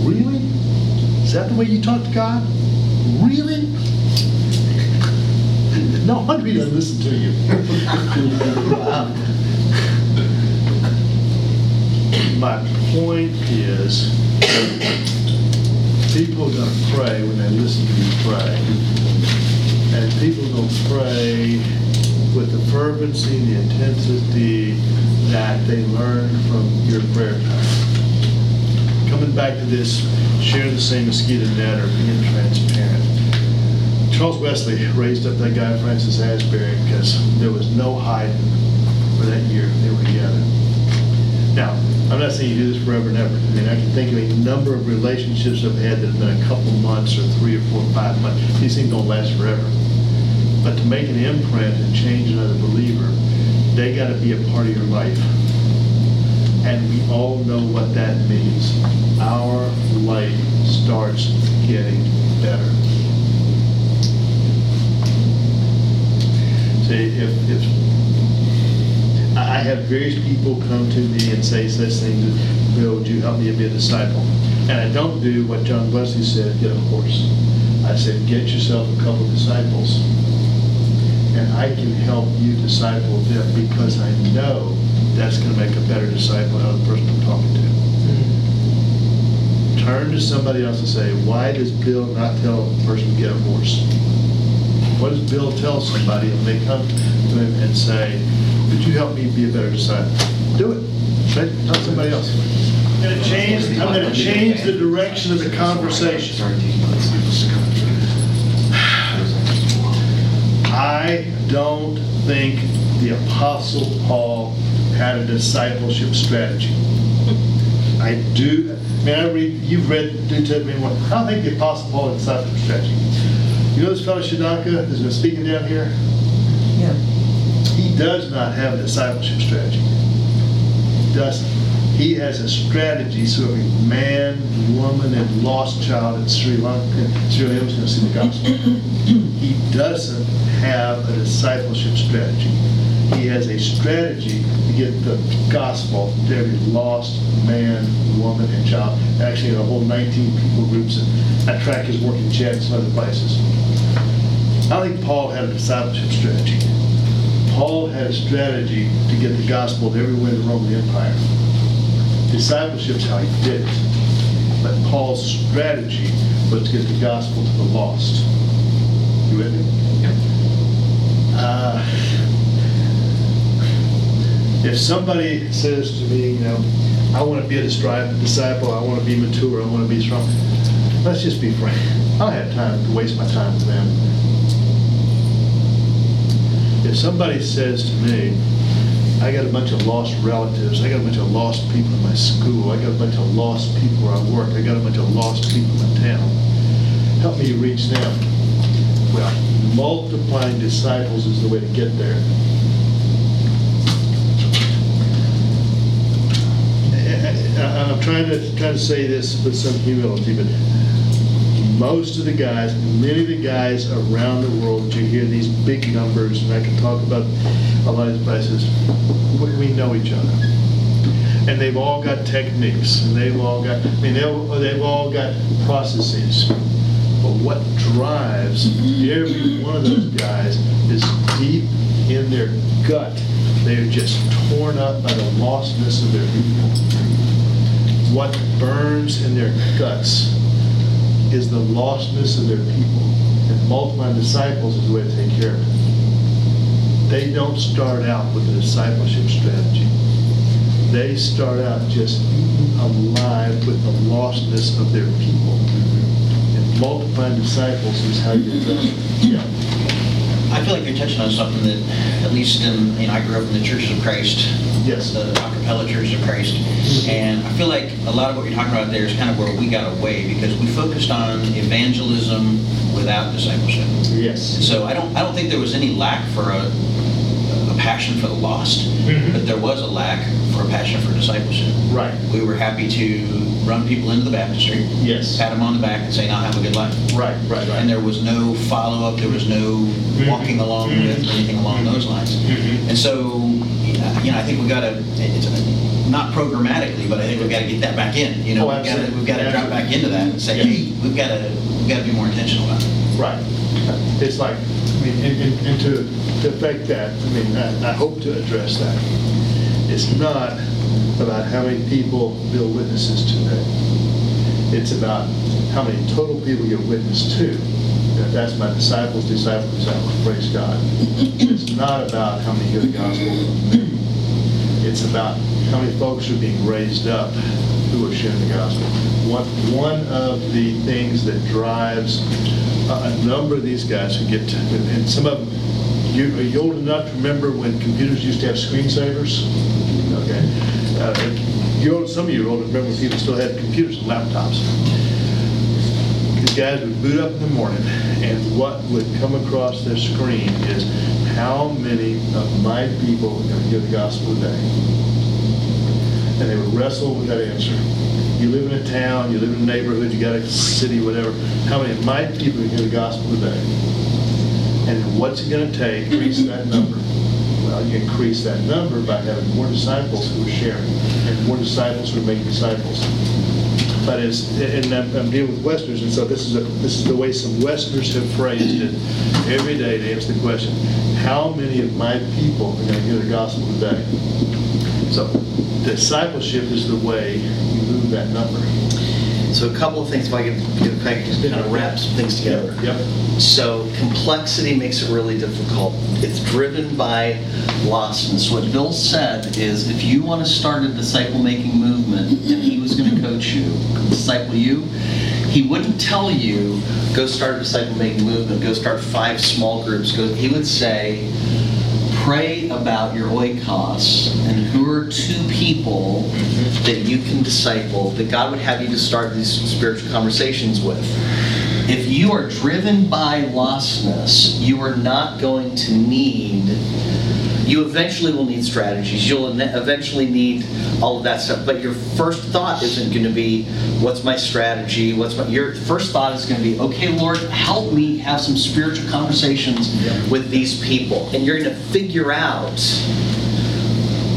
really? Is that the way you talk to God? Really? No wonder he doesn't listen to you. My point is, people are gonna pray when they listen to you pray. And people are gonna pray with the fervency, the intensity that they learn from your back to this, share the same mosquito net or being transparent. Charles Wesley raised up that guy Francis Asbury because there was no hiding for that year they were together. Now, I'm not saying you do this forever and ever. I mean, I can think of a number of relationships I've had that have been a couple months or three or four or five months. These things don't last forever. But to make an imprint and change another believer, they got to be a part of your life. And we all know what that means. Our life starts getting better. See, if, if, I have various people come to me and say such things, Bill, would you help me to be a disciple? And I don't do what John Wesley said, get a horse. I said, get yourself a couple disciples, and I can help you disciple them because I know that's gonna make a better disciple out of the person I'm talking to. Mm-hmm. Turn to somebody else and say, why does Bill not tell the person to get a horse? What does Bill tell somebody when they come to him and say, would you help me be a better disciple? Do it. Say, Tell somebody else. I'm gonna change, I'm gonna change the direction of the conversation. I don't think the Apostle Paul had a discipleship strategy. I do, I mean, I read, you've read New Testament, one. I don't think the Apostle Paul had a discipleship strategy. You know this fellow Shadaka who's been speaking down here? Yeah. He does not have a discipleship strategy. He doesn't. He has a strategy so every man, woman, and lost child in Sri Lanka, Sri Lanka is going to see the gospel. He doesn't have a discipleship strategy. He has a strategy to get the gospel to every lost man, woman, and child. Actually, in a whole 19 people groups, and I track is working Chad and some other places. I think Paul had a discipleship strategy. Paul had a strategy to get the gospel to everywhere in the Roman Empire. Discipleship's how he did it. But Paul's strategy was to get the gospel to the lost. You with me? Uh, if somebody says to me, you know, I want to be a disciple, I want to be mature, I want to be strong, let's just be frank. I don't have time to waste my time with them. If somebody says to me, I got a bunch of lost relatives, I got a bunch of lost people in my school, I got a bunch of lost people where I work, I got a bunch of lost people in town, help me reach them. Well, multiplying disciples is the way to get there. I'm trying to, trying to say this with some humility, but most of the guys, many of the guys around the world, you hear these big numbers, and I can talk about a lot of these places, we we know each other. And they've all got techniques, and they've all got, I mean, they've all got processes. But what drives every one of those guys is deep in their gut. They're just torn up by the lostness of their people. What burns in their guts is the lostness of their people. And multiplying disciples is the way to take care of it. They don't start out with a discipleship strategy. They start out just alive with the lostness of their people. And multiplying disciples is how you do it. Yeah. I feel like you're touching on something that, at least in, you know, I grew up in the Churches of Christ. Yes. The acapella Church of Christ. And I feel like a lot of what you're talking about there is kind of where we got away because we focused on evangelism without discipleship. Yes. And so I don't, I don't think there was any lack for a, a passion for the lost, Mhm. but there was a lack for a passion for discipleship. Right. We were happy to run people into the baptistry. Yes. Pat them on the back and say, now have a good life. Right, right, right. And there was no follow-up, there was no walking along with, or anything along those lines. Mhm. And so, you know, I think we gotta, not programmatically, but I think we've gotta get that back in, you know? Oh, We've gotta, absolutely. we've gotta drop back into that and say, Yes. hey, we've gotta, we've gotta be more intentional about it. Right. It's like, I mean, and, and- and to, to affect that, I mean, I, I hope to address that. It's not about how many people Bill witnesses today. It's about how many total people you witness to. That- That's my disciples, disciples, disciples, praise God. It's not about how many hear the gospel. It's about how many folks are being raised up who are sharing the gospel. One, one of the things that drives a a number of these guys who get, to- and some of them, you, are you old enough to remember when computers used to have screensavers? Okay. Uh, You're, some of you are old enough to remember when people still had computers and laptops. These guys would boot up in the morning, and what would come across their screen is how many of my people are going to hear the gospel today? And they would wrestle with that answer. You live in a town, you live in a neighborhood, you got a city, whatever. How many of my people are going to hear the gospel today? And what's it going to take to increase that number? Well, you increase that number by having more disciples who are sharing, and more disciples who are making disciples. But as, and I'm I'm dealing with Westerners, and so this is, a this is the way some Westerners have phrased it every day to answer the question, how many of my people are going to hear the gospel today? So discipleship is the way you move that number. So a couple of things, if I could, if I could kind of wrap some things together. Yep. So complexity makes it really difficult. It's driven by lostness. What Bill said is if you want to start a disciple-making movement and he was going to coach you, disciple you, he wouldn't tell you, go start a disciple-making movement, go start five small groups. Go, he would say, pray about your oikos and who are two people that you can disciple, that God would have you to start these spiritual conversations with. If you are driven by lostness, you are not going to need You eventually will need strategies. You'll eventually need all of that stuff. But your first thought isn't going to be, "What's my strategy? What's my?" Your first thought is going to be, "Okay, Lord, help me have some spiritual conversations with these people," and you're going to figure out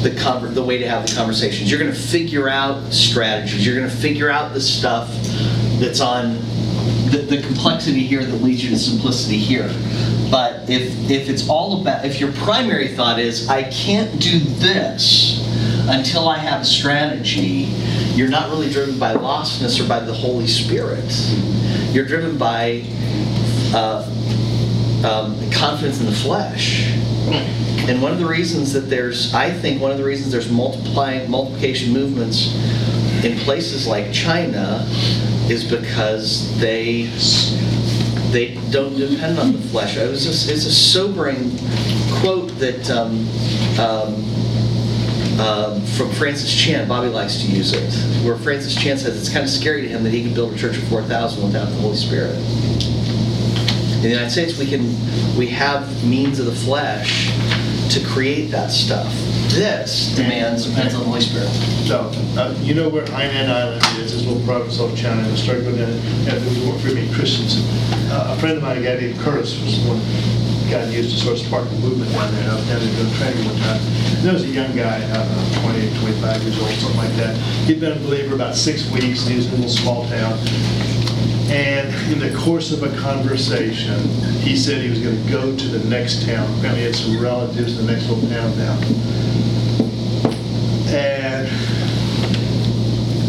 the the way to have the conversations. You're going to figure out strategies. You're going to figure out the stuff that's on the, the complexity here that leads you to simplicity here. But if if it's all about if your primary thought is I can't do this until I have a strategy, you're not really driven by lostness or by the Holy Spirit. You're driven by uh, um, confidence in the flesh. And one of the reasons that there's, I think, one of the reasons there's multiplying multiplication movements in places like China is because they they don't depend on the flesh. It was it's a sobering quote that um, um, um, from Francis Chan. Bobby likes to use it, where Francis Chan says it's kind of scary to him that he can build a church of 4,000 without the Holy Spirit. In the United States, we can we have means of the flesh to create that stuff. This demands on the Holy Spirit. So, uh, you know where Hainan Island is, this little province of China, and I started going down, and there were very Christians. Uh, A friend of mine, a guy named Curtis, was one guy used to sort of spark the movement down there, was down there doing training one time. And there was a young guy, I don't know, 28, 25 years old, something like that. He'd been a believer about six weeks, and he was in a little small town. And in the course of a conversation, he said he was going to go to the next town. Apparently, he had some relatives in the next little town down. And,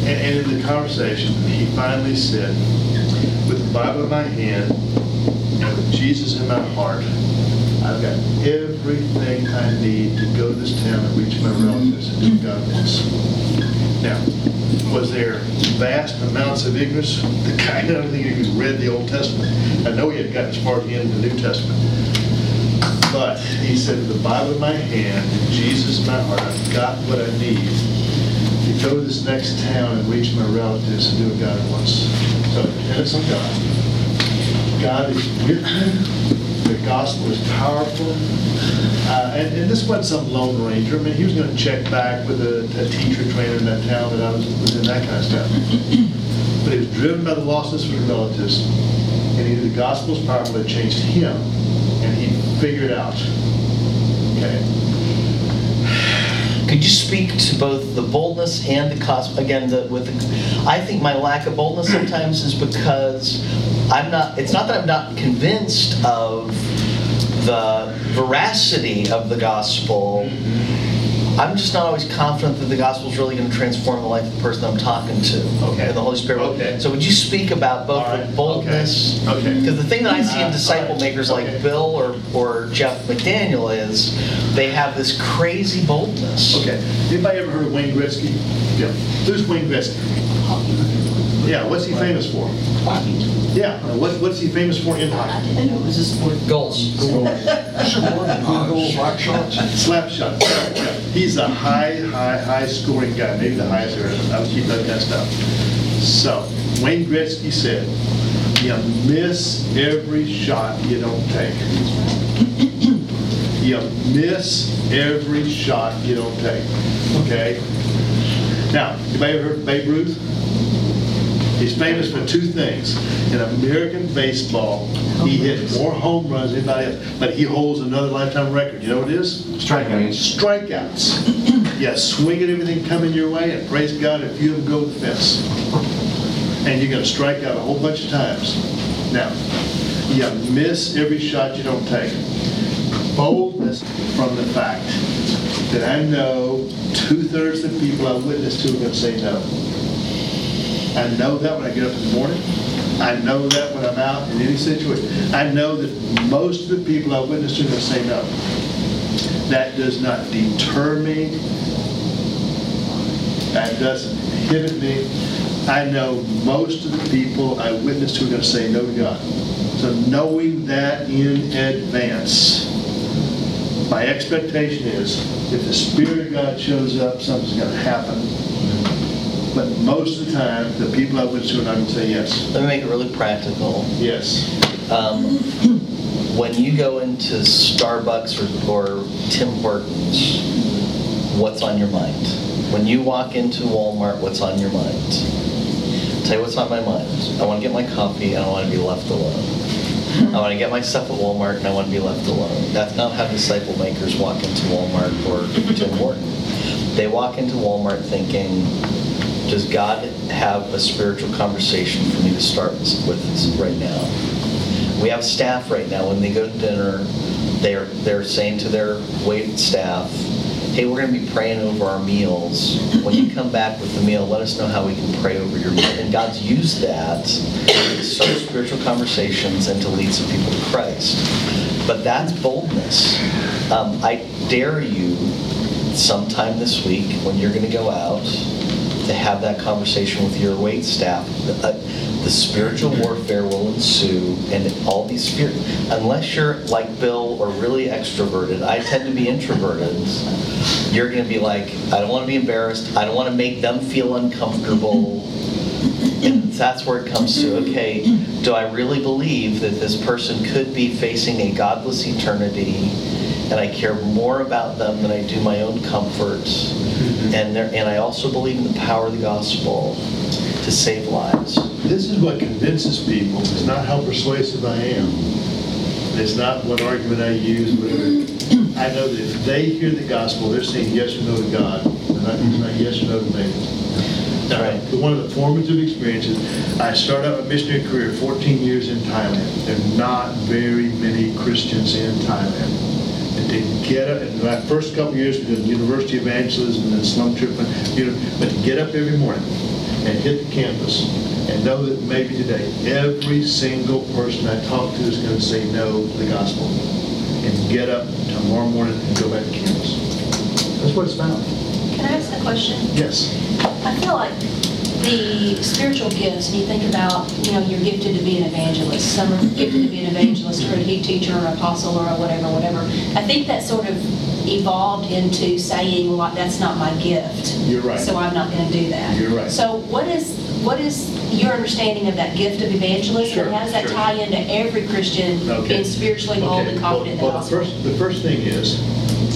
and in the conversation, he finally said, with the Bible in my hand and with Jesus in my heart, I've got everything I need to go to this town and reach my relatives and do what God wants. Now, was there vast amounts of ignorance? The kind of don't he read the Old Testament. I know he had gotten as far as the end of the New Testament. But he said, with the Bible in my hand and Jesus in my heart, I've got what I need go to this next town and reach my relatives and do what God wants. So dependence on God. God is. The gospel is powerful. Uh, and, and this wasn't some lone ranger. I mean, he was going to check back with a, a teacher trainer in that town that I was, was in, that kind of stuff. But he was driven by the lostness of his relatives. And he knew the gospel was powerful. It changed him. And he figured out. Okay. Could you speak to both the boldness and the cost? Again, the, with the, I think my lack of boldness sometimes is because I'm not. It's not that I'm not convinced of the veracity of the gospel. I'm just not always confident that the gospel is really going to transform the life of the person I'm talking to. Okay. And the Holy Spirit. Okay. So would you speak about both All right. the boldness? Okay. Okay. Because the thing that I see in Uh, disciple makers like Okay. Bill or, or Jeff McDaniel is they have this crazy boldness. Okay. Anybody ever heard of Wayne Gretzky? Yeah. Who's Wayne Gretzky? Yeah. What's he famous for? Yeah. uh, What, what's he famous for in hockey? Goals. Slap shots. Slap shot. He's a high, high, high scoring guy, maybe the highest there. I was keeping that kind of stuff. So Wayne Gretzky said, "You miss every shot you don't take. you miss every shot you don't take." Okay. Now, anybody ever heard of Babe Ruth? He's famous for two things. In American baseball, he hit more home runs than anybody else, but he holds another lifetime record. You know what it is? Strikeouts. Strikeouts. Yeah, swing at everything coming your way, and praise God if you don't go to the fence. And you're gonna strike out a whole bunch of times. Now, you miss every shot you don't take. Boldness from the fact that I know two-thirds of the people I witness to are gonna say no. I know that when I get up in the morning. I know that when I'm out in any situation. I know that most of the people I witness to are going to say no. That does not deter me. That doesn't inhibit me. I know most of the people I witness to are going to say no to God. So knowing that in advance, my expectation is if the Spirit of God shows up, something's going to happen. But most of the time, the people I witness to not going to say yes. Let me make it really practical. Yes. Um, when you go into Starbucks or, or Tim Hortons, what's on your mind? When you walk into Walmart, what's on your mind? Tell you what's on my mind. I want to get my coffee and I want to be left alone. I want to get my stuff at Walmart and I want to be left alone. That's not how disciple makers walk into Walmart or Tim Horton. They walk into Walmart thinking, does God have a spiritual conversation for me to start with right now? We have staff right now, when they go to dinner, they're, they're saying to their wait staff, hey, we're going to be praying over our meals. When you come back with the meal, let us know how we can pray over your meal. And God's used that to start spiritual conversations and to lead some people to Christ. But that's boldness. Um, I dare you sometime this week when you're going to go out to have that conversation with your wait staff. Uh, The spiritual warfare will ensue, and all these spirit, unless you're like Bill or really extroverted, I tend to be introverted, you're going to be like, I don't want to be embarrassed, I don't want to make them feel uncomfortable. And that's where it comes to, okay, do I really believe that this person could be facing a godless eternity and I care more about them than I do my own comfort? Mm-hmm. And there, and I also believe in the power of the gospel to save lives. This is what convinces people. It's not how persuasive I am. It's not what argument I use, whatever. I know that if they hear the gospel, they're saying yes or no to God, and not, not yes or no to me. All right. One of the formative experiences, I started out my missionary career 14 years in Thailand. There are not very many Christians in Thailand. And to get up, in my first couple of years, we did university evangelism and then slum trip, but, you know, but to get up every morning and hit the campus and know that maybe today, every single person I talk to is going to say no to the gospel. And get up tomorrow morning and go back to campus. That's what it's about. Can I ask a question? Yes. I feel like the spiritual gifts, and you think about, you know, you're gifted to be an evangelist. Some are gifted to be an evangelist or a teacher or an apostle or whatever, whatever. I think that sort of evolved into saying, well, that's not my gift. You're right. So I'm not going to do that. You're right. So what is, what is your understanding of that gift of evangelism? Sure, And how does that sure. tie into every Christian Okay. being spiritually bold Okay, and confident in the well- gospel? Well, the first, the first thing is,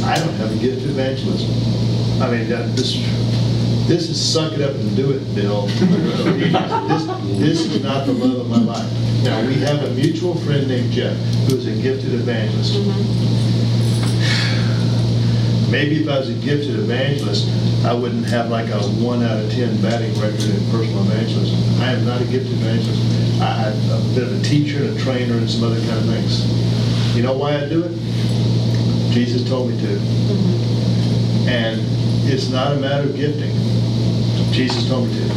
I don't have a gift of evangelism. I mean, this, this is suck it up and do it, Bill. This, this is not the love of my life. Now, we have a mutual friend named Jeff, who is a gifted evangelist. Mm-hmm. Maybe if I was a gifted evangelist, I wouldn't have like a one out of 10 batting record in personal evangelism. I am not a gifted evangelist. I, I'm a bit of a teacher and a trainer and some other kind of things. You know why I do it? Jesus told me to. Mm-hmm. And it's not a matter of gifting. Jesus told me to.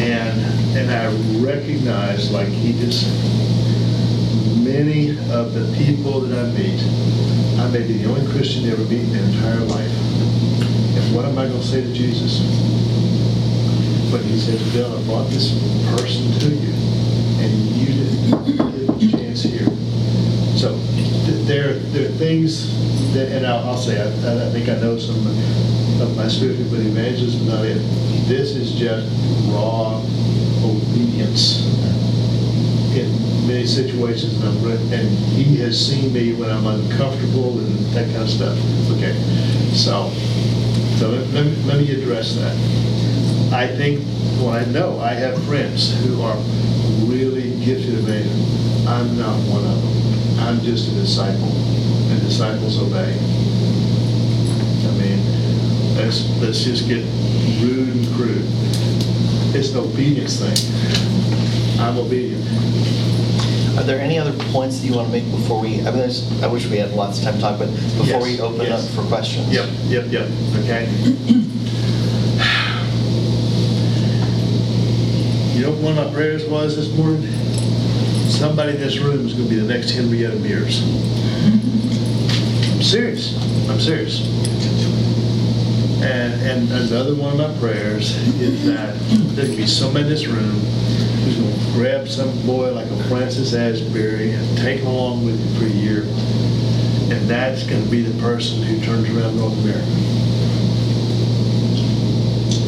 And, and I recognize, like he just many of the people that I meet, I may be the only Christian they ever meet in their entire life. And what am I going to say to Jesus? But he said, Bill, I brought this person to you, and you didn't give a chance here. So th- there, there are things that, and I'll, I'll say, I, I think I know some of my spiritual, but evangelism is not it. This is just raw obedience in many situations, and I'm, and he has seen me when I'm uncomfortable and that kind of stuff. Okay, so, so let, let me- let me address that. I think, well, I know, I have friends who are really gifted evangelists. I'm not one of them. I'm just a disciple, and disciples obey. Let's, let's just get rude and crude. It's an obedience thing. I'm obedient. Are there any other points that you want to make before we, I mean, I wish we had lots of time to talk, but before Yes, we open up for questions? Yep, yep, yep, okay. You know what one of my prayers was this morning? Somebody in this room is gonna be the next Henrietta Mears. I'm serious, I'm serious. And, and another one of my prayers is that there can be somebody in this room who's gonna grab some boy like a Francis Asbury and take him along with you for a year. And that's gonna be the person who turns around North America.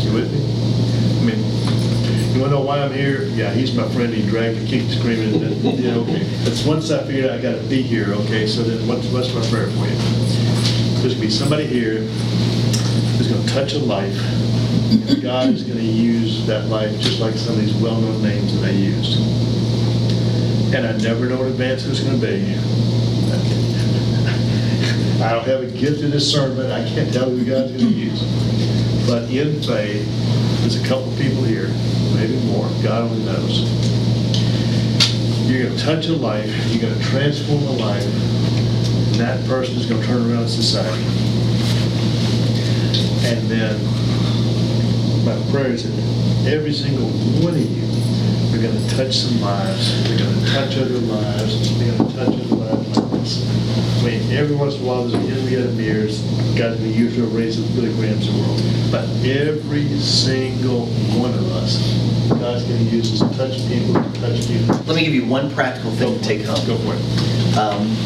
You with me? I mean, you wanna know why I'm here? Yeah, he's my friend, he dragged me, kicked, screaming, you know. But once I figured I gotta be here, okay, so then what's, what's my prayer for you? There's gonna be somebody here touch a life, and God is gonna use that life just like some of these well-known names that I used. And I never know in advance who it's gonna be. I don't have a gift of discernment, I can't tell who God's gonna use. But in faith, there's a couple people here, maybe more, God only knows. You're gonna touch a life, you're gonna transform a life, and that person is gonna turn around society. And then, my prayer is that every single one of you are gonna touch some lives, We're gonna touch other lives, We're gonna touch other lives like this. I mean, every once in a while, there's a Henrietta Mears, God's gonna use to raise the Billy Grahams of the world. But every single one of us, God's gonna use us to touch people, to touch people. Let me give you one practical thing to take home. Go for it. Um,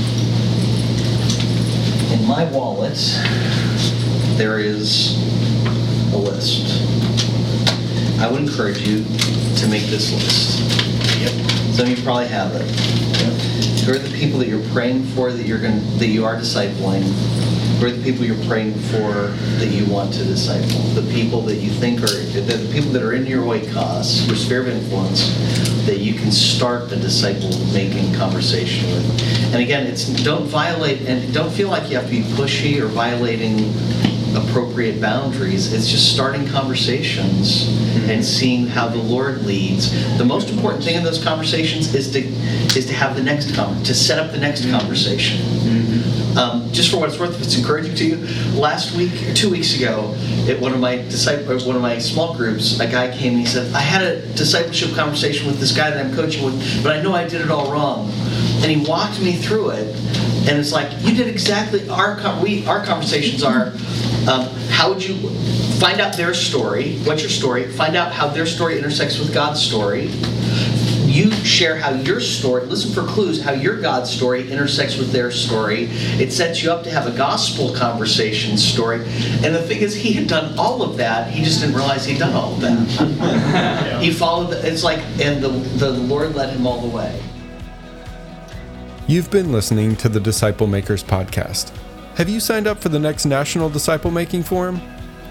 In my wallet, there is a list. I would encourage you to make this list. Some of you probably have it. Who are the people that you're praying for that you're going, that you are discipling? Who are the people you're praying for that you want to disciple? The people that you think are, the people that are in your way cause, your sphere of influence, that you can start a disciple-making conversation with. And again, it's, don't violate, and don't feel like you have to be pushy or violating appropriate boundaries. It's just starting conversations mm-hmm. and seeing how the Lord leads. The most important thing in those conversations is to is to have the next con to set up the next mm-hmm. conversation. Mm-hmm. Um, just for what it's worth, if it's encouraging to you, last week two weeks ago, at one of my disciple, one of my small groups, a guy came and he said, "I had a discipleship conversation with this guy that I'm coaching with, but I know I did it all wrong." And he walked me through it, and it's like you did exactly our we our conversations are. Um, how would you find out their story? What's your story? Find out how their story intersects with God's story. You share how your story, listen for clues, how your God's story intersects with their story. It sets you up to have a gospel conversation story. And the thing is, he had done all of that. He just didn't realize he'd done all of that. he followed, the, it's like, and the, the Lord led him all the way. You've been listening to the Disciple Makers podcast. Have you signed up for the next National Disciple Making Forum?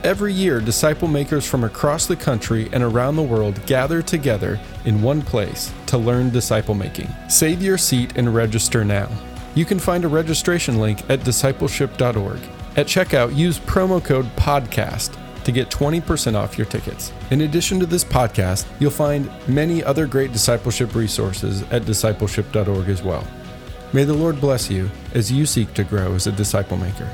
Every year, disciple makers from across the country and around the world gather together in one place to learn disciple making. Save your seat and register now. You can find a registration link at discipleship.org. At checkout, use promo code PODCAST to get 20% off your tickets. In addition to this podcast, you'll find many other great discipleship resources at discipleship.org as well. May the Lord bless you as you seek to grow as a disciple maker.